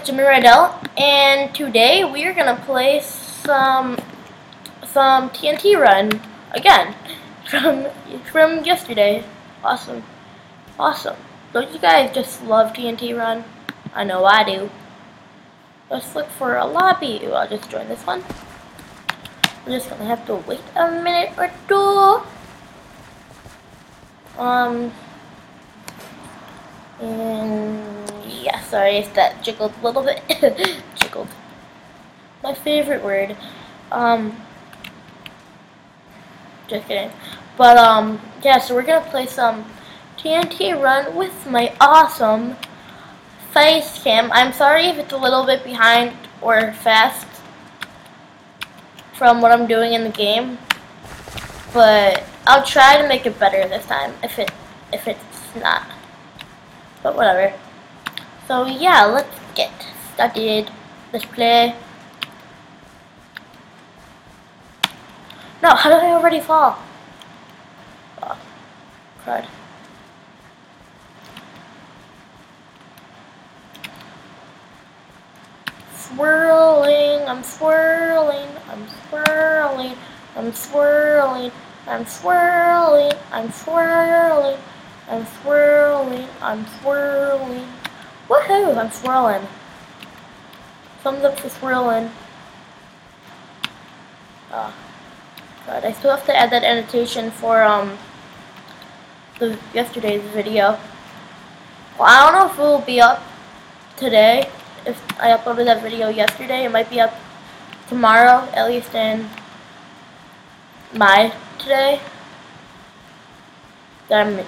is Jimmy Rydell, and today we are gonna play some some TNT Run again from from yesterday. Awesome, awesome! Don't you guys just love TNT Run? I know I do. Let's look for a lobby. I'll just join this one. I'm just gonna have to wait a minute or two. Um, and yeah, sorry if that jiggled a little bit. jiggled. My favorite word. Um, just kidding. But um, yeah, so we're gonna play some TNT Run with my awesome face cam. I'm sorry if it's a little bit behind or fast from what I'm doing in the game, but I'll try to make it better this time if it if it's not. But whatever. So yeah, let's get started. Let's play. No, how did I already fall? Oh, crud. Swirling, I'm swirling, I'm swirling, I'm swirling, I'm swirling, I'm swirling, I'm swirling, I'm swirling. Woohoo, I'm swirling. Thumbs up for swirling. Oh, God, I still have to add that annotation for um the yesterday's video. Well, I don't know if it will be up today. If I uploaded that video yesterday, it might be up tomorrow, at least in my today. That I'm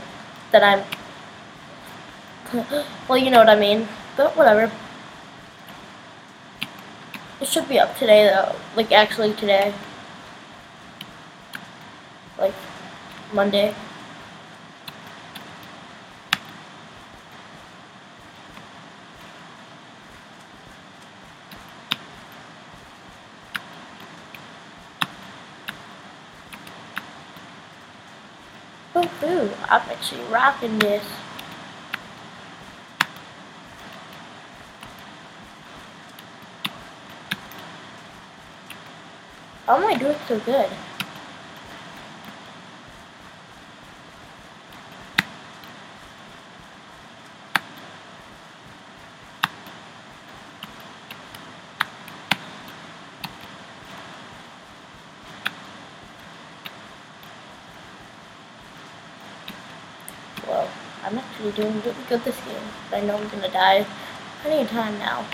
that I'm well, you know what I mean. But whatever. It should be up today though. Like actually today. Like Monday. Woohoo! I'm actually rocking this. How am I doing so good? Well, I'm actually doing really good this game, I know I'm gonna die any time now.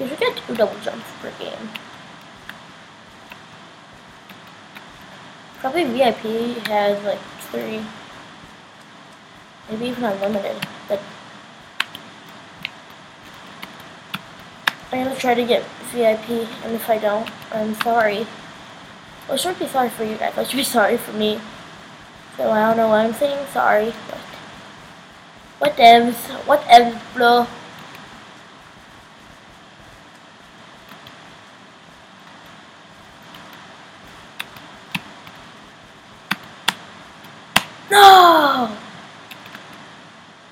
You get two double jumps per game. Probably VIP has like three, maybe even unlimited, but I'm gonna try to get VIP, and if I don't, I'm sorry. Well, I shouldn't be sorry for you guys, I should be sorry for me. So I don't know what I'm saying, sorry, but whatevs, whatevs, bro. No!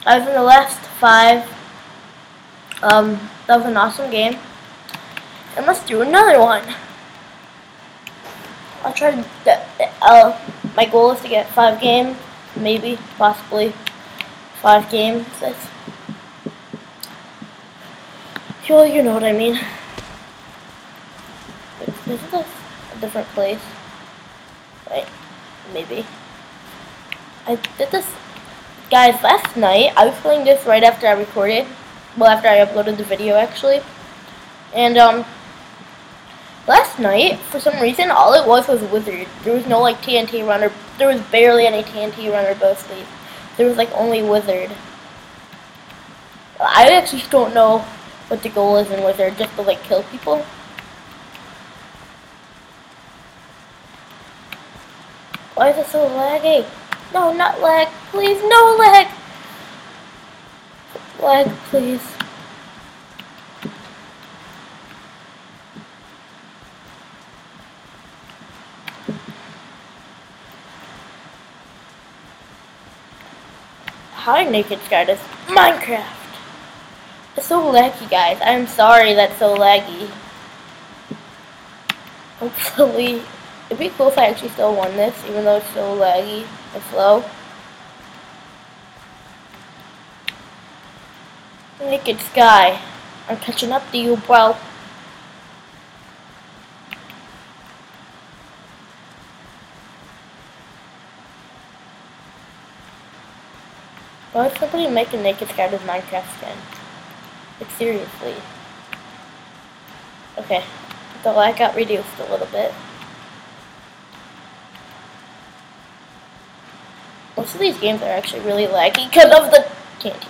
I was in the last five. Um, that was an awesome game. And let's do another one. I'll try to, uh, my goal is to get five games, maybe, possibly, five games. That's, well, you know what I mean. This is a different place? Right, maybe. I did this, guys, last night. I was playing this right after I recorded. Well, after I uploaded the video, actually. And, um, last night, for some reason, all it was was Wizard. There was no, like, TNT Runner. There was barely any TNT Runner both. There was, like, only Wizard. I actually don't know what the goal is in Wizard, just to, like, kill people. Why is it so laggy? No, not lag. Please, no leg. Leg, please. Hi, Naked. This Minecraft. It's so laggy, guys. I'm sorry that's so laggy. Hopefully, it'd be cool if I actually still won this, even though it's so laggy and slow. Naked Sky, I'm catching up to you, bro. Why would somebody make a Naked Sky with Minecraft skin? Like, seriously. Okay, the lag got reduced a little bit. Most of these games are actually really laggy because of the TNT.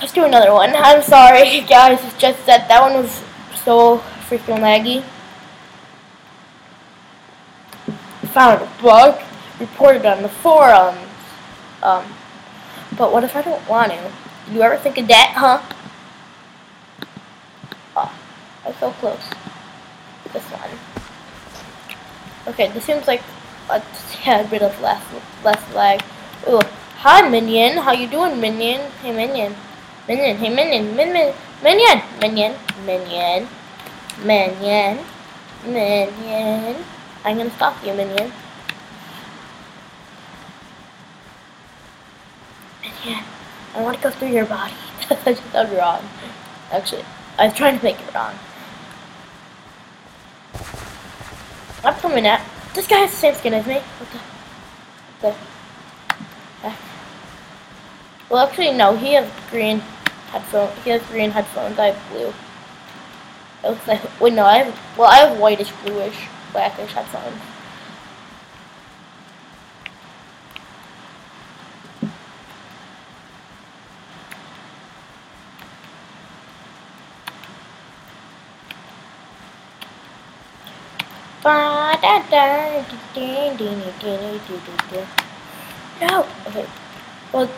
Let's do another one. I'm sorry, guys. It's just that that one was so freaking laggy. Found a bug. Reported on the forums. Um, but what if I don't want to? You ever think of that, huh? Oh, I was so close. This one. Okay, this seems like a tad bit of less less lag. Ooh, hi Minion. How you doing, Minion? Hey Minion. Minion. Hey Minion. Minion. Minion. Minion. Minion. Minion. Minion. I'm gonna stop you, Minion. Minion. I want to go through your body. That just sounded wrong. Actually, I was trying to make it wrong. I'm coming at. This guy has the same skin as me. What the? Heck? Well, actually, no. He has green headphones. He has green headphones. I have blue. It looks like. Wait, no. I have. Well, I have whitish, bluish, blackish headphones. No. Okay. Well,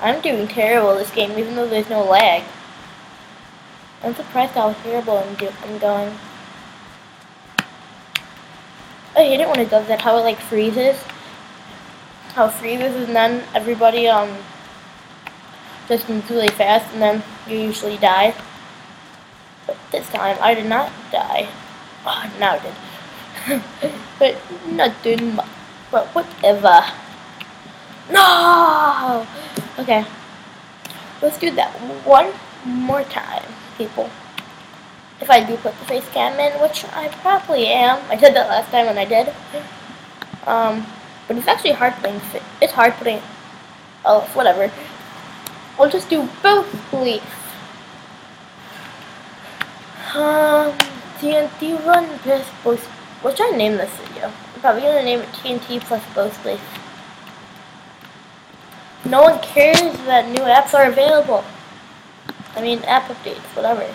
I'm doing terrible this game, even though there's no lag. I'm surprised how terrible I'm, do I'm going. I hate it when it does that, how it like freezes. How it freezes and then everybody um just moves really fast and then you usually die. But this time I did not die. Oh, now it did. but nothing, but whatever. No! Okay. Let's do that one more time, people. If I do put the face cam in, which I probably am. I did that last time and I did. Um, but it's actually hard putting, it's hard putting, oh, whatever. We'll just do both, please. Um, TNT Run plus both. What should I name this video? I'm probably gonna name it TNT plus both place. No one cares that new apps are available. I mean, app updates, whatever.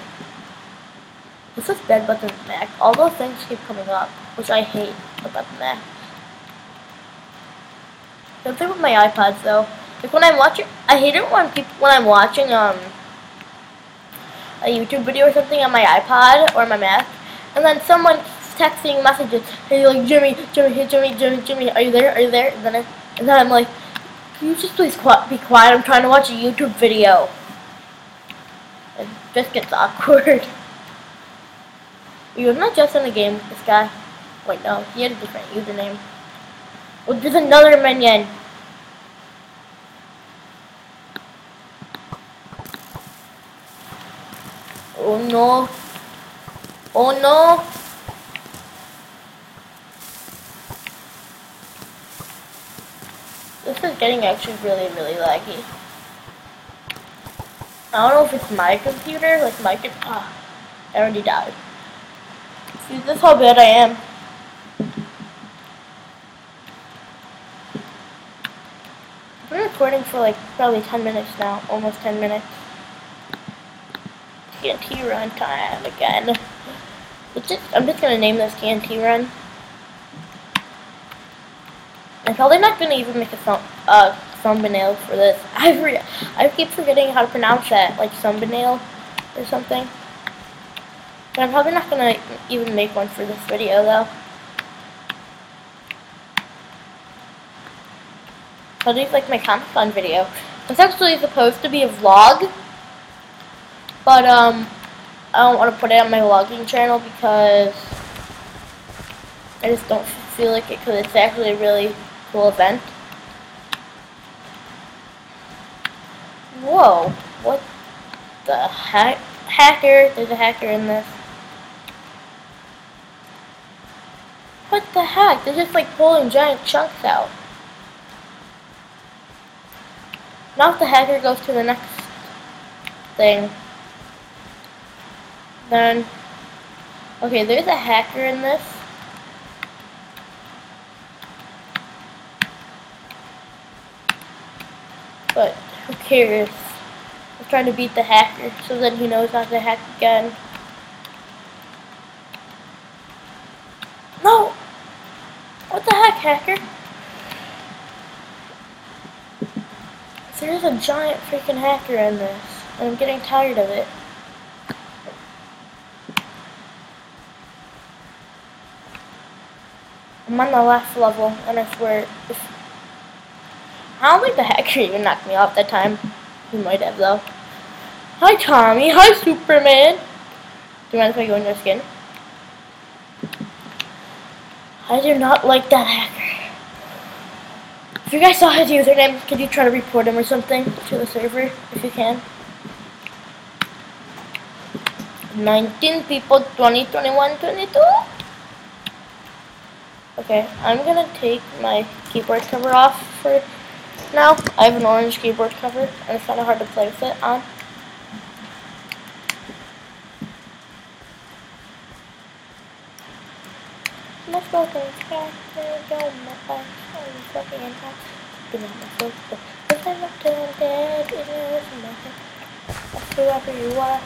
This is bad about the Mac. All those things keep coming up, which I hate about the Mac. The thing with my iPods, though, like when I'm watching, I hate it when people when I'm watching um a YouTube video or something on my iPod or my Mac, and then someone texting messages, hey, like, Jimmy, Jimmy, hey, Jimmy, Jimmy, Jimmy, are you there, are you there? And then, I, and then I'm like, can you just please be quiet, I'm trying to watch a YouTube video. It just gets awkward. You're not just in the game this guy. Wait, no, he had a different username. Oh, there's another minion. Oh no. Oh no! This is getting actually really, really laggy. I don't know if it's my computer, like my computer. Ah, I already died. See, this is how bad I am. I've been recording for like probably 10 minutes now, almost 10 minutes. TNT run time again. Just, I'm just gonna name this TNT run. I'm probably not gonna even make a thumb, uh, thumbnail for this. I I keep forgetting how to pronounce that, like thumbnail or something. But I'm probably not gonna even make one for this video though. I'll do like my Comic Con video. It's actually supposed to be a vlog, but um, I don't want to put it on my vlogging channel because I just don't feel like it because it's actually a really cool event. Whoa, what the heck? Hacker, there's a hacker in this. What the heck? They're just like pulling giant chunks out. Now if the hacker goes to the next thing, then, okay, there's a hacker in this. But who cares? I'm trying to beat the hacker so that he knows not to hack again. No! What the heck, hacker? There's a giant freaking hacker in this, and I'm getting tired of it. I'm on the last level, and I swear, if... I don't think the hacker even knocked me off that time. He might have, though. Hi, Tommy. Hi, Superman. Do you mind if I go in your skin? I do not like that hacker. If you guys saw his username, could you try to report him or something to the server, if you can? 19 people, 20, 21, 22? Okay, I'm gonna take my keyboard cover off for now. I have an orange keyboard cover, and it's kind of hard to play with it on. Let's go to the sky, go, my but if I'm not dead, it is nothing. Whoever you are.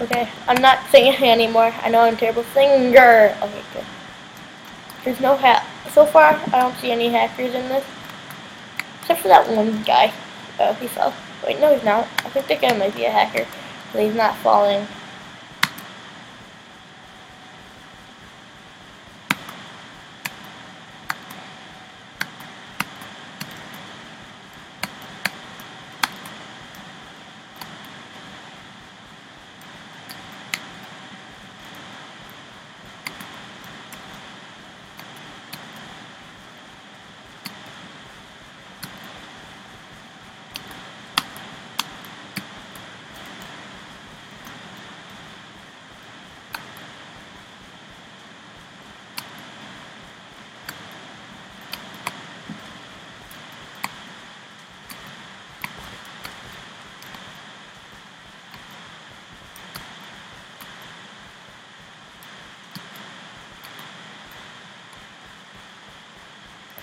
Okay, I'm not singing anymore. I know I'm a terrible singer. Okay, good. There's no hat. So far, I don't see any hackers in this. Except for that one guy. Oh, he fell. Wait, no, he's not. I think that guy might be a hacker. But he's not falling.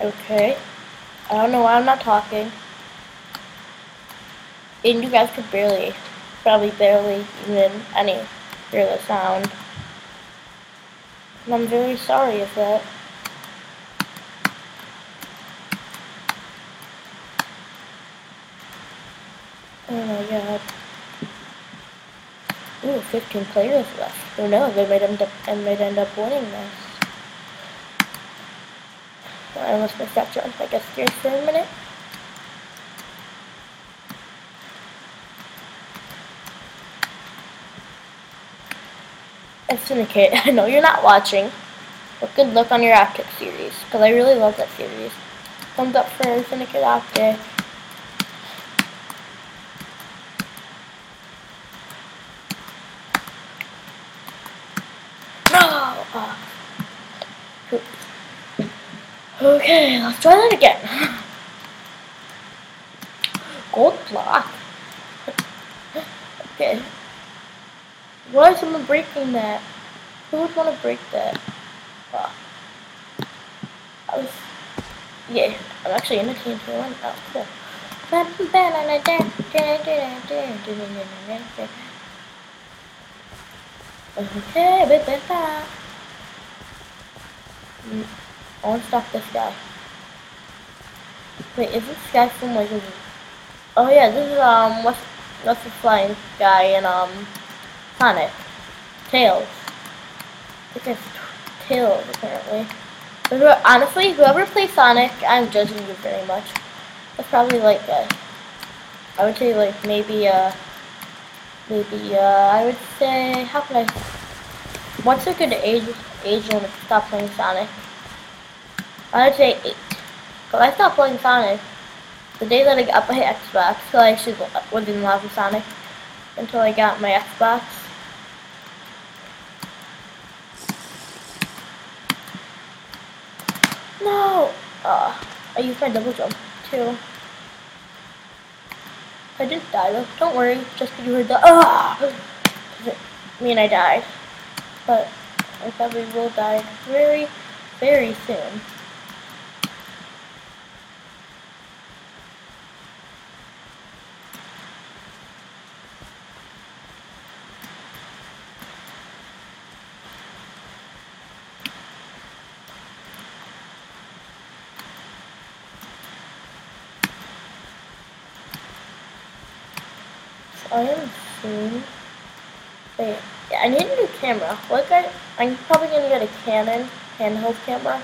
Okay. I don't know why I'm not talking. And you guys could barely, probably barely even any hear the sound. And I'm very sorry if that. Oh my god. Ooh, 15 players left. Who knows, they might end up, and might end up winning this. I almost missed that jump. I guess scared for a minute. And Syndicate, I know you're not watching, but good luck on your Optic series, because I really love that series. Thumbs up for Syndicate Optic. No! Oh. Okay, let's try that again. Gold block. okay. Why is someone breaking that? Who would want to break that? Oh. I was, yeah, I'm actually in the team for one. Oh, cool. Okay, bit. Mm. I want to stop this guy. Wait, is this guy from like. Oh yeah, this is um what's what's the flying guy in um Sonic. Tails. It's Tails apparently. But honestly, whoever plays Sonic, I'm judging you very much. That's probably like a, I would say like maybe uh maybe uh I would say how can I what's a good age age limit to stop playing Sonic? I would say eight. Cause I stopped playing Sonic the day that I got my Xbox, so I actually wasn't in love with Sonic until I got my Xbox. No! Uh, I used my double jump too. I didn't die though. Don't worry, just because you heard the ah! Mean I died. But I probably will die very, very soon. I am soon. Wait, yeah, I need a new camera. What I, I'm probably gonna get a Canon handheld camera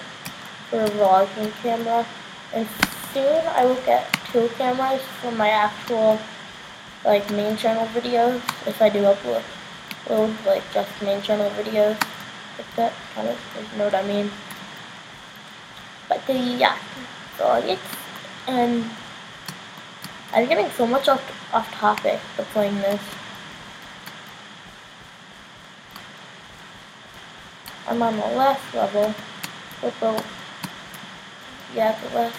for a vlogging camera, and soon I will get two cameras for my actual like main channel videos. If I do upload, load, like just main channel videos, like that kind of, you know what I mean. But the, yeah, so it's and I'm getting so much off, off topic of playing this. I'm on the left level with the, yeah, the left.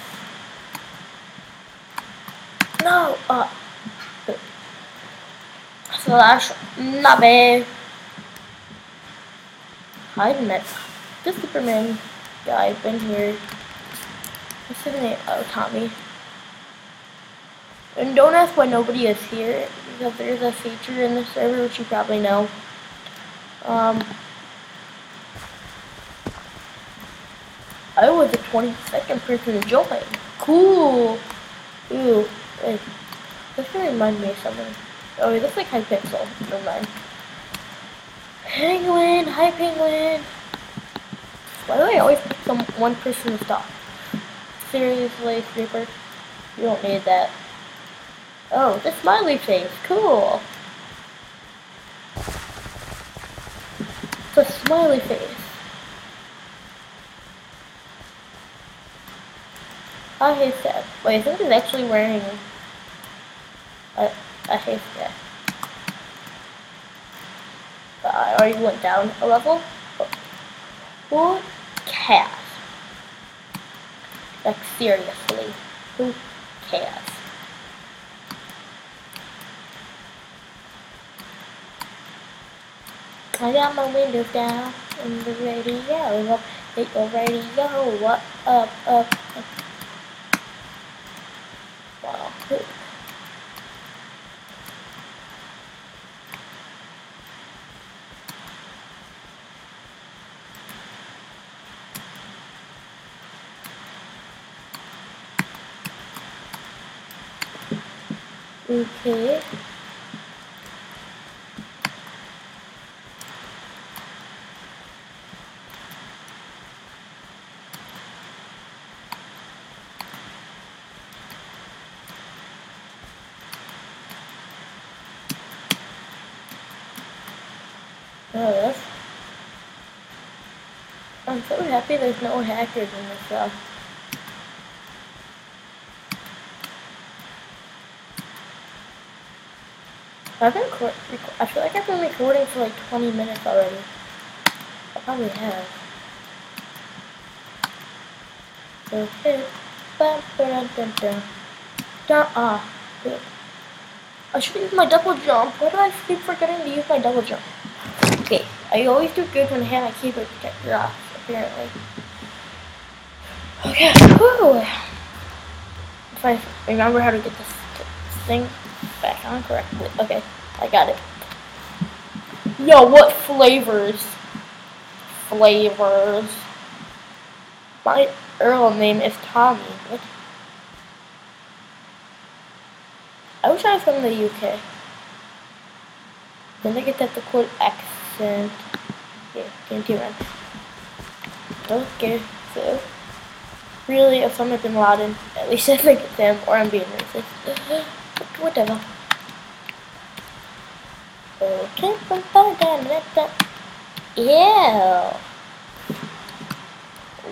no, uh, slash nabe. Hi, met the Superman guy, I've been here. What's his name? Oh, Tommy. And don't ask why nobody is here, because there's a feature in the server, which you probably know. Um, Was the 22nd person to join. Cool. Ooh, wait. This can remind me of something. Oh, it looks like Hypixel. Never mind. Penguin! Hi, Penguin! Why do I always pick some one person to stop? Seriously, Creeper? You don't need that. Oh, the smiley face. Cool. It's a smiley face. A haystack. Wait, I think he's actually wearing a, a haystack. Uh, but I already went down a level. Who cares? Like, seriously. Who cares? I got my windows down and the radio up. The radio up, up, up, up. Okay. Oh. I'm so happy there's no hackers in this stuff. I've been I feel like I've been recording for like 20 minutes already. I probably have. Okay. Ah. I should use my double jump. Why do I keep forgetting to use my double jump? Okay, I always do good when I have my keyboard protector off, apparently. Okay. If I remember how to get this thing back on correctly. Okay, I got it. Yo, what flavors? Flavors. My Earl name is Tommy. What? I wish I was from the UK. Then I get that the cool accent. Yeah, can't do run. Okay, so Really, if someone Bin Laden, at least I think it's him, or I'm being racist. Whatever. Ew.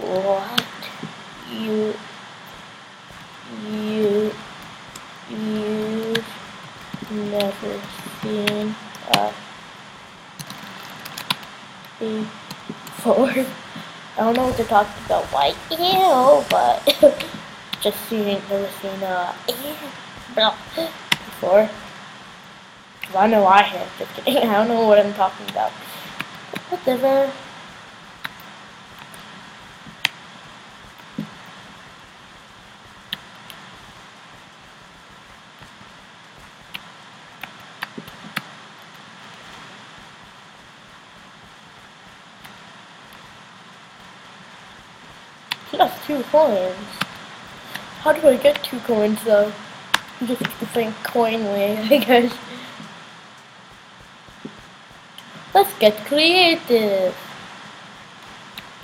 What? You... You... You've never seen a before. I don't know what they're talking about. Why, ew, but just seeing, never seen a before. I know I have. Just. I don't know what I'm talking about. Whatever. That's two coins. How do I get two coins though? Just the same coin way, I guess. Let's get creative.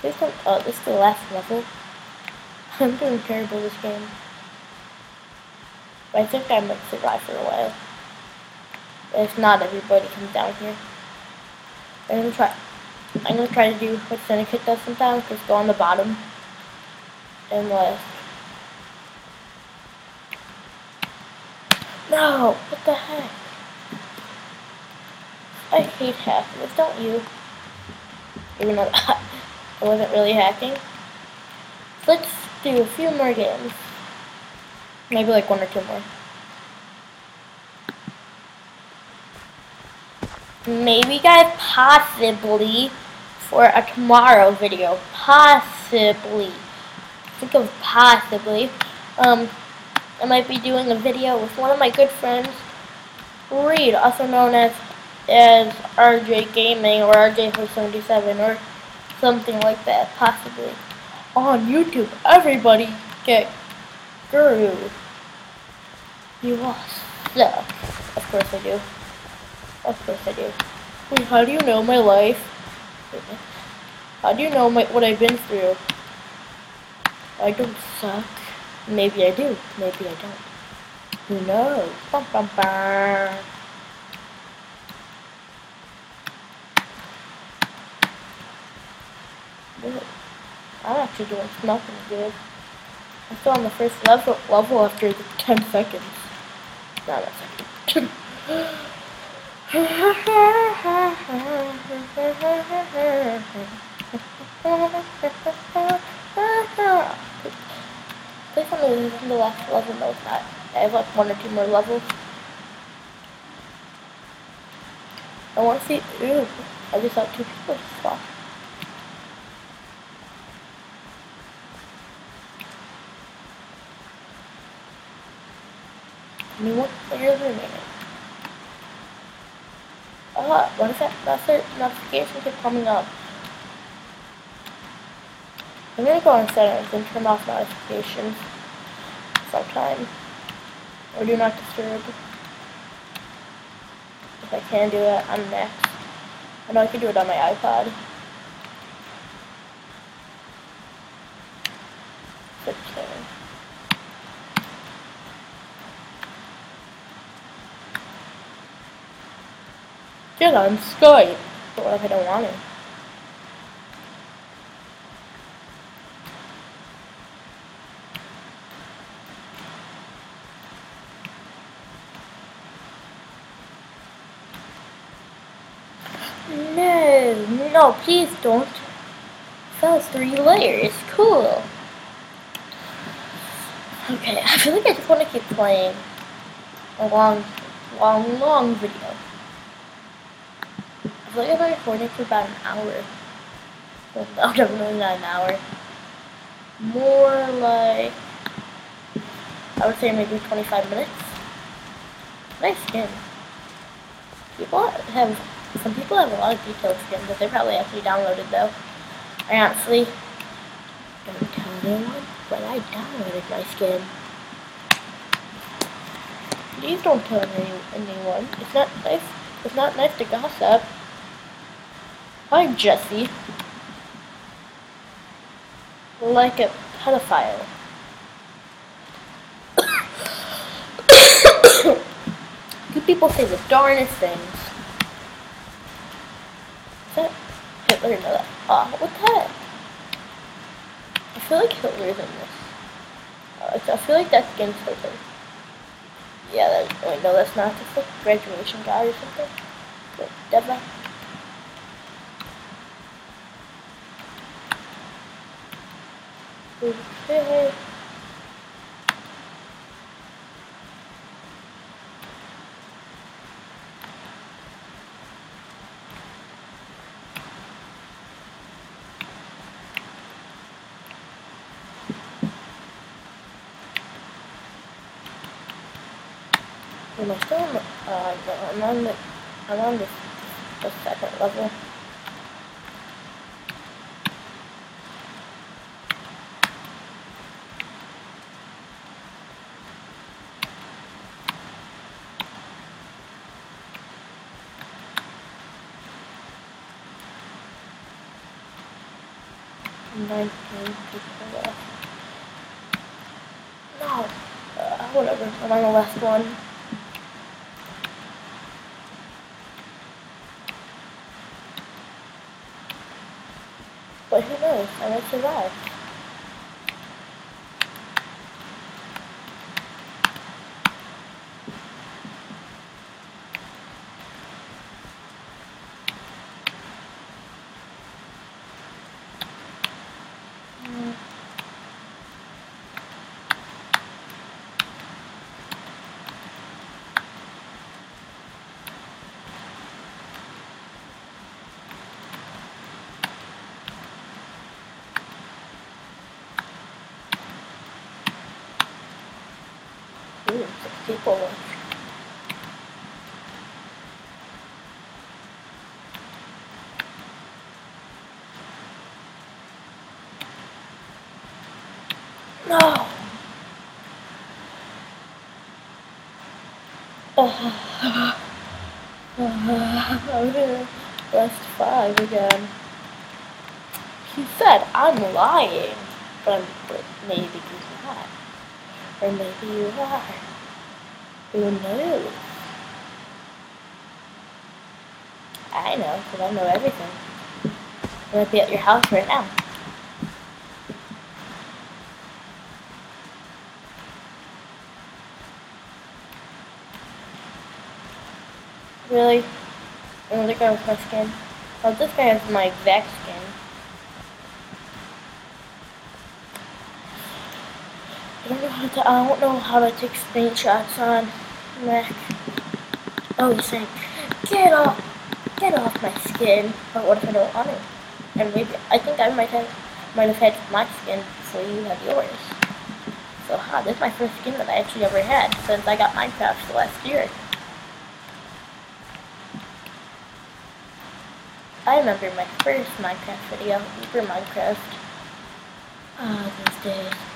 Oh, this is the last level. I'm doing terrible this game. But I think I might survive for a while. If not, everybody comes down here. I'm gonna try. I'm gonna try to do what Syndicate does sometimes. Just go on the bottom and left. No! What the heck? I hate hacking. Don't you? Even though I wasn't really hacking. Let's do a few more games. Maybe like one or two more. Maybe guys, possibly for a tomorrow video. Possibly think of possibly. Um, I might be doing a video with one of my good friends, Reed, also known as as RJ Gaming or RJ 77 or something like that, possibly. On YouTube, everybody get Guru. You all suck. Of course I do. Of course I do. Wait, how do you know my life? How do you know my, what I've been through? I don't suck. Maybe I do. Maybe I don't. Who knows? Bum, bum, bum. I'm actually doing nothing good. I'm still on the first level level after the 10 seconds. Not a second. Please tell me this is the last level. No, it's not. I have like one or two more levels. I want to see. Ooh, I just saw two people just fall. New one players remaining. Ah, what is that? That's the notification keep coming up. I'm gonna go on settings and turn off notifications sometime. Or do not disturb. If I can do it, I'm next. I know I can do it on my iPod. On Skype. But what if I don't want to? No, no, please don't. That three layers. Cool. Okay, I feel like I just want to keep playing a long, long, long video. I feel like recording for about an hour. No, definitely not an hour. More like, I would say maybe 25 minutes. Nice skin. People have some people have a lot of detailed skins that they probably actually downloaded though. I honestly don't tell anyone, but I downloaded my skin. Please don't tell anyone. It's not nice. It's not nice to gossip. Hi, Jesse. Like a pedophile. you people say the darnest things. Is that Hitler? No, that. Oh, what the heck? I feel like Hitler's in this. Uh, I feel like that's against Hitler. Yeah, wait, no, that's not. That's like graduation guy or something. Wait, Deva. Okay. Am I still on the, uh, no, I'm on the, I'm on the, the No, uh, whatever, I'm on the last one. But who knows? I might survive. People. No. I'm gonna last five again. He said I'm lying, but I'm but maybe he's not. Or maybe you are. Who knows? I know, because I know everything. I might be at your house right now. Really? Another guy with my skin? Oh, this guy has my exact skin. I don't know how to. I don't know how to take screenshots on Mac. Oh, he's saying, "Get off, get off my skin." But what if I don't want it? And maybe I think I might have might have had my skin before you have yours. So, huh, this is my first skin that I actually ever had since I got Minecraft last year. I remember my first Minecraft video, Uber Minecraft. Ah, those days.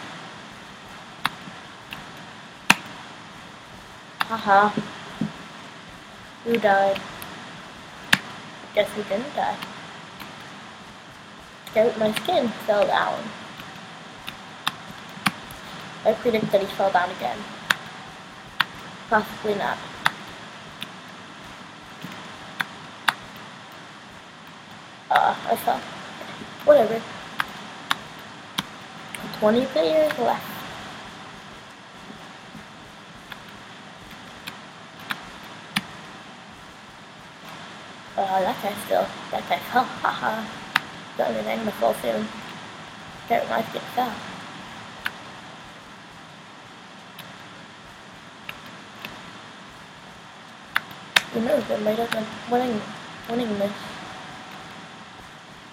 Haha. Who died? Guess who didn't die? Scout my skin fell down. I predict that he fell down again. Possibly not. Uh, I fell. Whatever. 20 players left. Uh, that guy still. That guy fell. Haha. Don't even end the fall soon. That reminds me of fell. Knows? I might have been winning, winning this.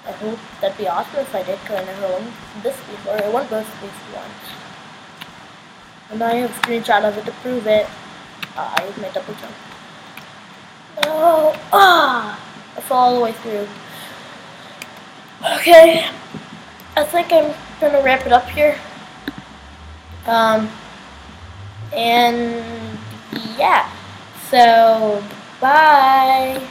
I hope that'd be awesome if I did, because I never won this before. I won both these once. And I have a screenshot of it to prove it. Ah, I used my double jump. No! Ah! All the way through. Okay. I think I'm gonna wrap it up here. Um, and yeah. So, bye.